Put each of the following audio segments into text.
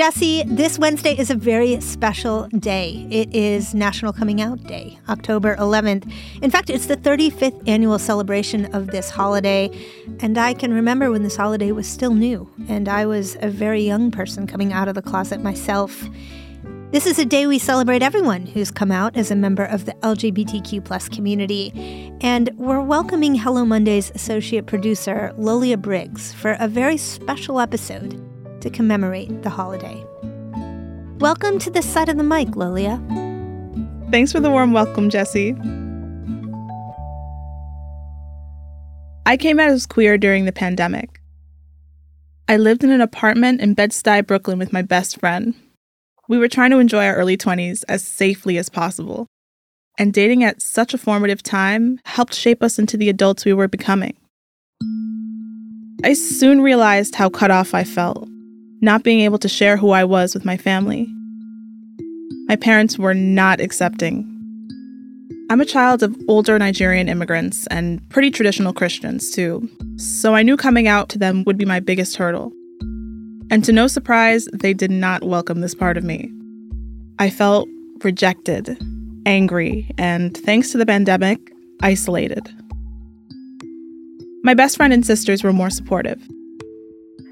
Jessi. This Wednesday is a very special day. It is National Coming Out Day, October 11th. In fact, it's the 35th annual celebration of this holiday, and I can remember when this holiday was still new, and I was a very young person coming out of the closet myself. This is a day we celebrate everyone who's come out as a member of the LGBTQ plus community. And we're welcoming Hello Monday's associate producer, Lolia Briggs, for a very special episode to commemorate the holiday. Welcome to this side of the mic, Lolia. Thanks for the warm welcome, Jessi. I came out as queer during the pandemic. I lived in an apartment in Bed-Stuy, Brooklyn with my best friend. We were trying to enjoy our early 20s as safely as possible. And dating at such a formative time helped shape us into the adults we were becoming. I soon realized how cut off I felt not being able to share who I was with my family. My parents were not accepting. I'm a child of older Nigerian immigrants and pretty traditional Christians, too, so I knew coming out to them would be my biggest hurdle. And to no surprise, they did not welcome this part of me. I felt rejected, angry, and thanks to the pandemic, isolated. My best friend and sisters were more supportive.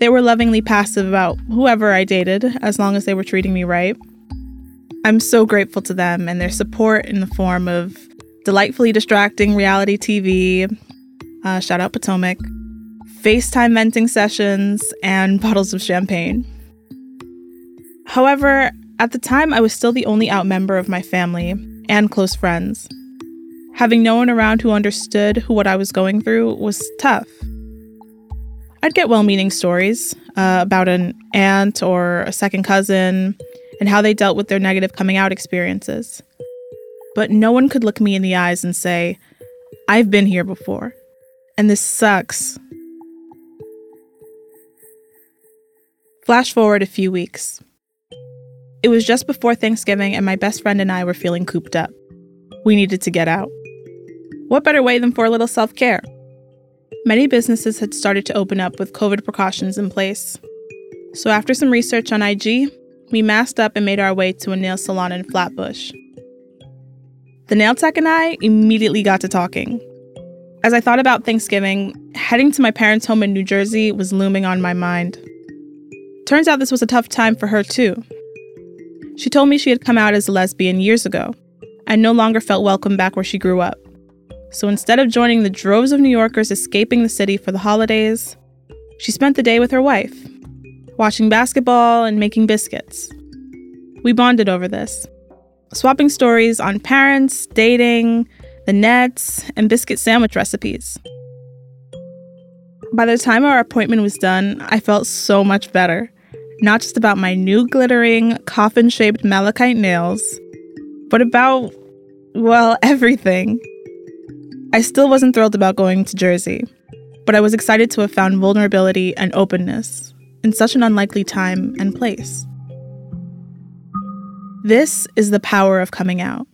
They were lovingly passive about whoever I dated, as long as they were treating me right. I'm so grateful to them and their support in the form of delightfully distracting reality TV, uh, shout out Potomac, FaceTime venting sessions, and bottles of champagne. However, at the time, I was still the only out member of my family and close friends. Having no one around who understood what I was going through was tough. I'd get well meaning stories uh, about an aunt or a second cousin and how they dealt with their negative coming out experiences. But no one could look me in the eyes and say, I've been here before, and this sucks. Flash forward a few weeks. It was just before Thanksgiving, and my best friend and I were feeling cooped up. We needed to get out. What better way than for a little self care? Many businesses had started to open up with COVID precautions in place. So, after some research on IG, we masked up and made our way to a nail salon in Flatbush. The nail tech and I immediately got to talking. As I thought about Thanksgiving, heading to my parents' home in New Jersey was looming on my mind. Turns out this was a tough time for her, too. She told me she had come out as a lesbian years ago and no longer felt welcome back where she grew up. So instead of joining the droves of New Yorkers escaping the city for the holidays, she spent the day with her wife, watching basketball and making biscuits. We bonded over this, swapping stories on parents, dating, the nets, and biscuit sandwich recipes. By the time our appointment was done, I felt so much better. Not just about my new glittering, coffin shaped malachite nails, but about, well, everything. I still wasn't thrilled about going to Jersey, but I was excited to have found vulnerability and openness in such an unlikely time and place. This is the power of coming out.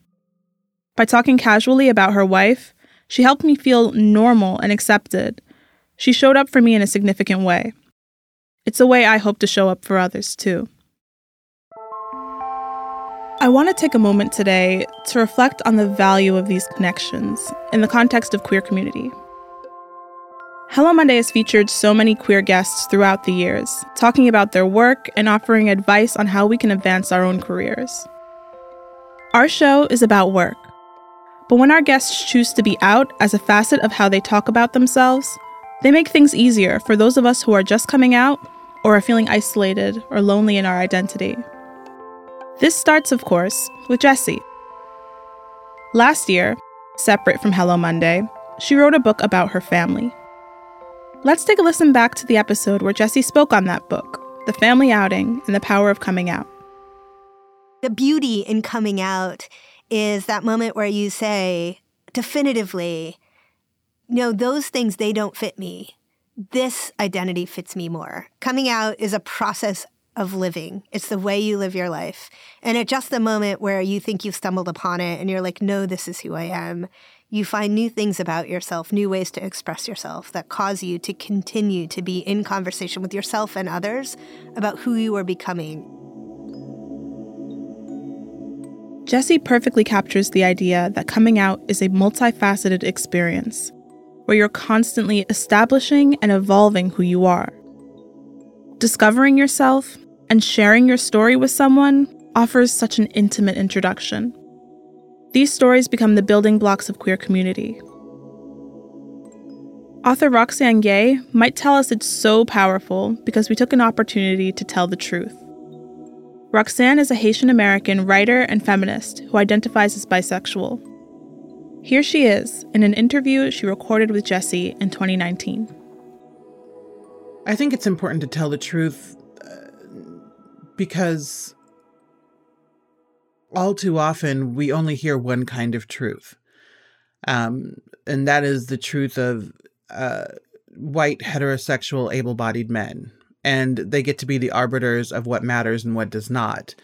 By talking casually about her wife, she helped me feel normal and accepted. She showed up for me in a significant way. It's a way I hope to show up for others too. I want to take a moment today to reflect on the value of these connections in the context of queer community. Hello Monday has featured so many queer guests throughout the years, talking about their work and offering advice on how we can advance our own careers. Our show is about work, but when our guests choose to be out as a facet of how they talk about themselves, they make things easier for those of us who are just coming out or are feeling isolated or lonely in our identity. This starts, of course, with Jessi. Last year, separate from Hello Monday, she wrote a book about her family. Let's take a listen back to the episode where Jessi spoke on that book, The Family Outing and the Power of Coming Out. The beauty in coming out is that moment where you say definitively, no, those things, they don't fit me. This identity fits me more. Coming out is a process of living. It's the way you live your life. And at just the moment where you think you've stumbled upon it and you're like, no, this is who I am, you find new things about yourself, new ways to express yourself that cause you to continue to be in conversation with yourself and others about who you are becoming. Jessi perfectly captures the idea that coming out is a multifaceted experience where you're constantly establishing and evolving who you are. Discovering yourself and sharing your story with someone offers such an intimate introduction. These stories become the building blocks of queer community. Author Roxane Gay might tell us it's so powerful because we took an opportunity to tell the truth. Roxane is a Haitian American writer and feminist who identifies as bisexual. Here she is in an interview she recorded with Jessi in 2019. I think it's important to tell the truth because all too often we only hear one kind of truth. Um, and that is the truth of uh, white, heterosexual, able bodied men. And they get to be the arbiters of what matters and what does not.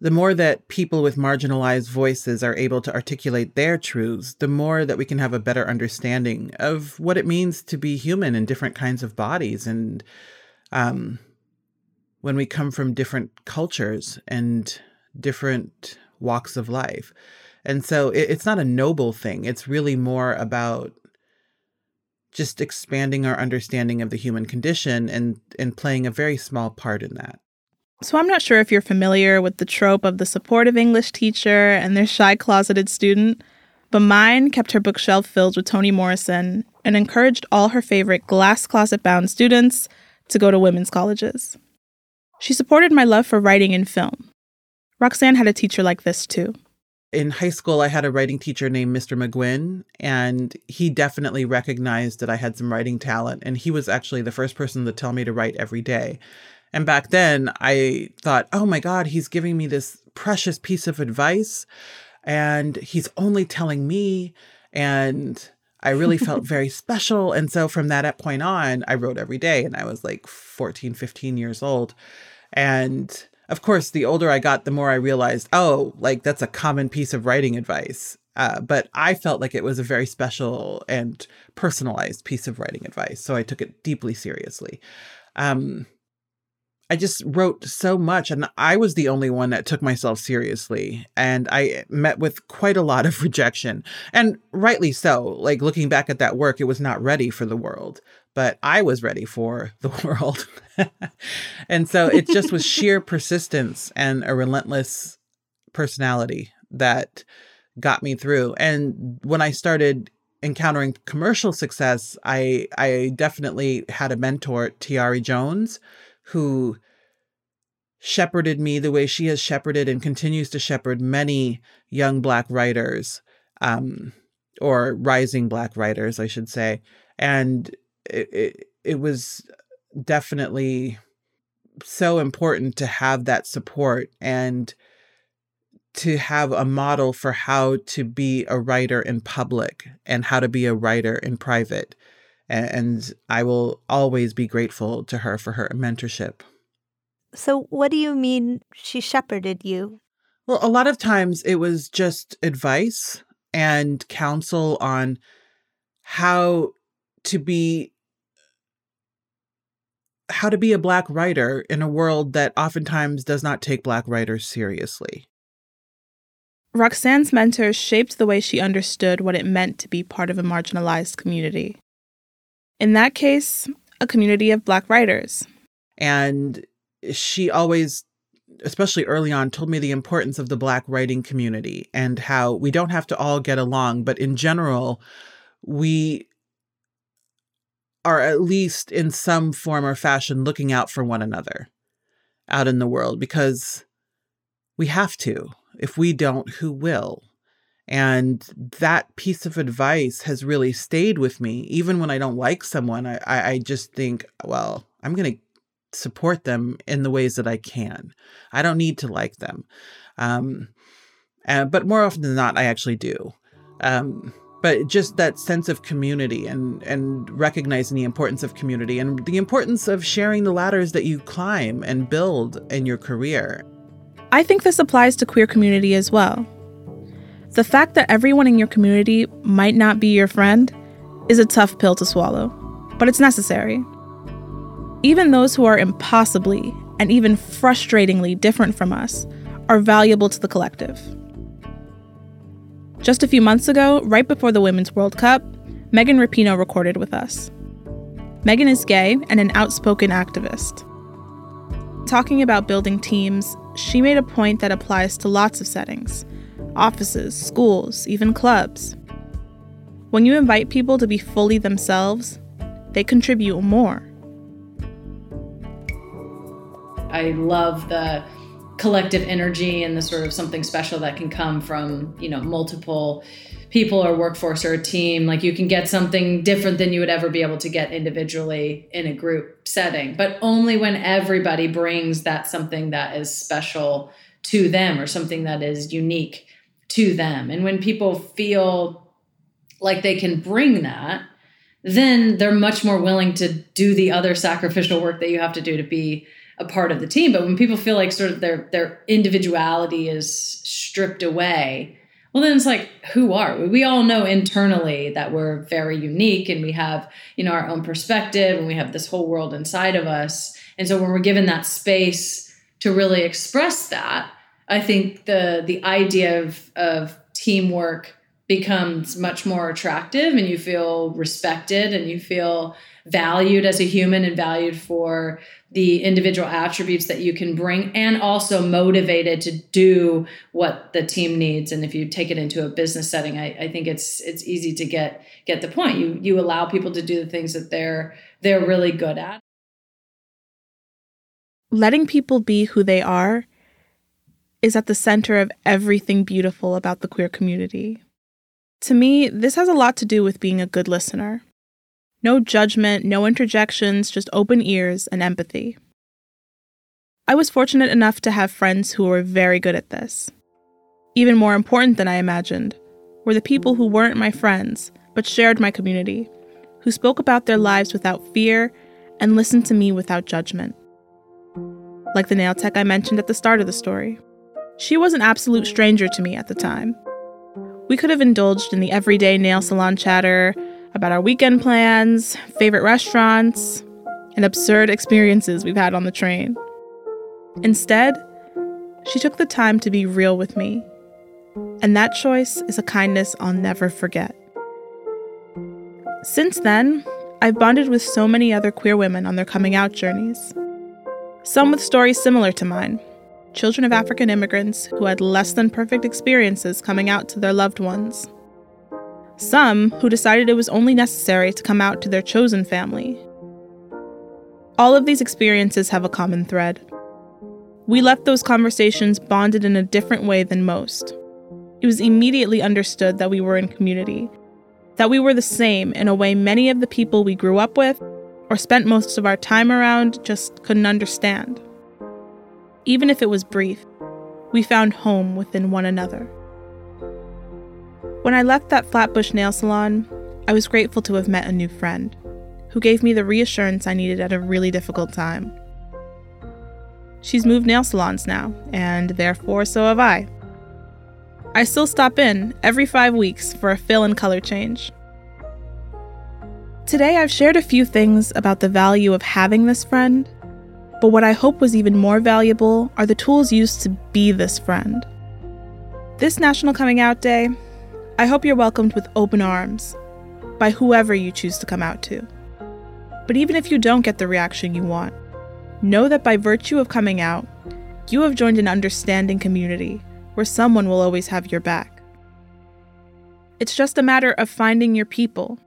The more that people with marginalized voices are able to articulate their truths, the more that we can have a better understanding of what it means to be human in different kinds of bodies. And um, when we come from different cultures and different walks of life. And so it, it's not a noble thing. It's really more about just expanding our understanding of the human condition and, and playing a very small part in that. So, I'm not sure if you're familiar with the trope of the supportive English teacher and their shy closeted student, but mine kept her bookshelf filled with Toni Morrison and encouraged all her favorite glass closet bound students to go to women's colleges. She supported my love for writing and film, Roxane had a teacher like this too. In high school, I had a writing teacher named Mr. McGuinn, and he definitely recognized that I had some writing talent. And he was actually the first person to tell me to write every day. And back then, I thought, oh my God, he's giving me this precious piece of advice, and he's only telling me. And I really felt very special. And so from that point on, I wrote every day, and I was like 14, 15 years old. And of course, the older I got, the more I realized, oh, like that's a common piece of writing advice. Uh, but I felt like it was a very special and personalized piece of writing advice. So I took it deeply seriously. Um, I just wrote so much, and I was the only one that took myself seriously. And I met with quite a lot of rejection, and rightly so. Like looking back at that work, it was not ready for the world but I was ready for the world. and so it just was sheer persistence and a relentless personality that got me through. And when I started encountering commercial success, I I definitely had a mentor, Tayari Jones, who shepherded me the way she has shepherded and continues to shepherd many young black writers um, or rising black writers, I should say. And it, it, it was definitely so important to have that support and to have a model for how to be a writer in public and how to be a writer in private. And I will always be grateful to her for her mentorship. So, what do you mean she shepherded you? Well, a lot of times it was just advice and counsel on how to be how to be a Black writer in a world that oftentimes does not take Black writers seriously. Roxane's mentors shaped the way she understood what it meant to be part of a marginalized community. In that case, a community of Black writers. And she always, especially early on, told me the importance of the Black writing community and how we don't have to all get along, but in general, we are at least in some form or fashion looking out for one another out in the world because we have to. If we don't, who will? And that piece of advice has really stayed with me. Even when I don't like someone, I, I just think, well, I'm going to support them in the ways that I can. I don't need to like them. Um, Uh, but more often than not, I actually do. Um, but just that sense of community and and recognizing the importance of community and the importance of sharing the ladders that you climb and build in your career. I think this applies to queer community as well. The fact that everyone in your community might not be your friend is a tough pill to swallow, but it's necessary. Even those who are impossibly and even frustratingly different from us are valuable to the collective. Just a few months ago, right before the Women's World Cup, Megan Rapinoe recorded with us. Megan is gay and an outspoken activist. Talking about building teams, she made a point that applies to lots of settings offices, schools, even clubs. When you invite people to be fully themselves, they contribute more. I love the collective energy and the sort of something special that can come from you know multiple people or workforce or a team. Like you can get something different than you would ever be able to get individually in a group setting but only when everybody brings that something that is special to them or something that is unique to them. And when people feel like they can bring that then they're much more willing to do the other sacrificial work that you have to do to be a part of the team. But when people feel like sort of their their individuality is stripped away, well then it's like who are we? We all know internally that we're very unique and we have, you know, our own perspective and we have this whole world inside of us. And so when we're given that space to really express that, I think the the idea of of teamwork becomes much more attractive and you feel respected and you feel valued as a human and valued for the individual attributes that you can bring and also motivated to do what the team needs. And if you take it into a business setting I, I, think it's it's easy to get get the point. You you allow people to do the things that they're they're really good at. Letting people be who they are is at the center of everything beautiful about the queer community. To me this has a lot to do with being a good listener no judgment, no interjections, just open ears and empathy. I was fortunate enough to have friends who were very good at this. Even more important than I imagined were the people who weren't my friends, but shared my community, who spoke about their lives without fear and listened to me without judgment. Like the nail tech I mentioned at the start of the story. She was an absolute stranger to me at the time. We could have indulged in the everyday nail salon chatter, about our weekend plans, favorite restaurants, and absurd experiences we've had on the train. Instead, she took the time to be real with me, and that choice is a kindness I'll never forget. Since then, I've bonded with so many other queer women on their coming out journeys. Some with stories similar to mine children of African immigrants who had less than perfect experiences coming out to their loved ones some who decided it was only necessary to come out to their chosen family. All of these experiences have a common thread. We left those conversations bonded in a different way than most. It was immediately understood that we were in community, that we were the same in a way many of the people we grew up with or spent most of our time around just couldn't understand. Even if it was brief, we found home within one another. When I left that Flatbush nail salon, I was grateful to have met a new friend who gave me the reassurance I needed at a really difficult time. She's moved nail salons now, and therefore so have I. I still stop in every five weeks for a fill and color change. Today, I've shared a few things about the value of having this friend, but what I hope was even more valuable are the tools used to be this friend. This National Coming Out Day, I hope you're welcomed with open arms by whoever you choose to come out to. But even if you don't get the reaction you want, know that by virtue of coming out, you have joined an understanding community where someone will always have your back. It's just a matter of finding your people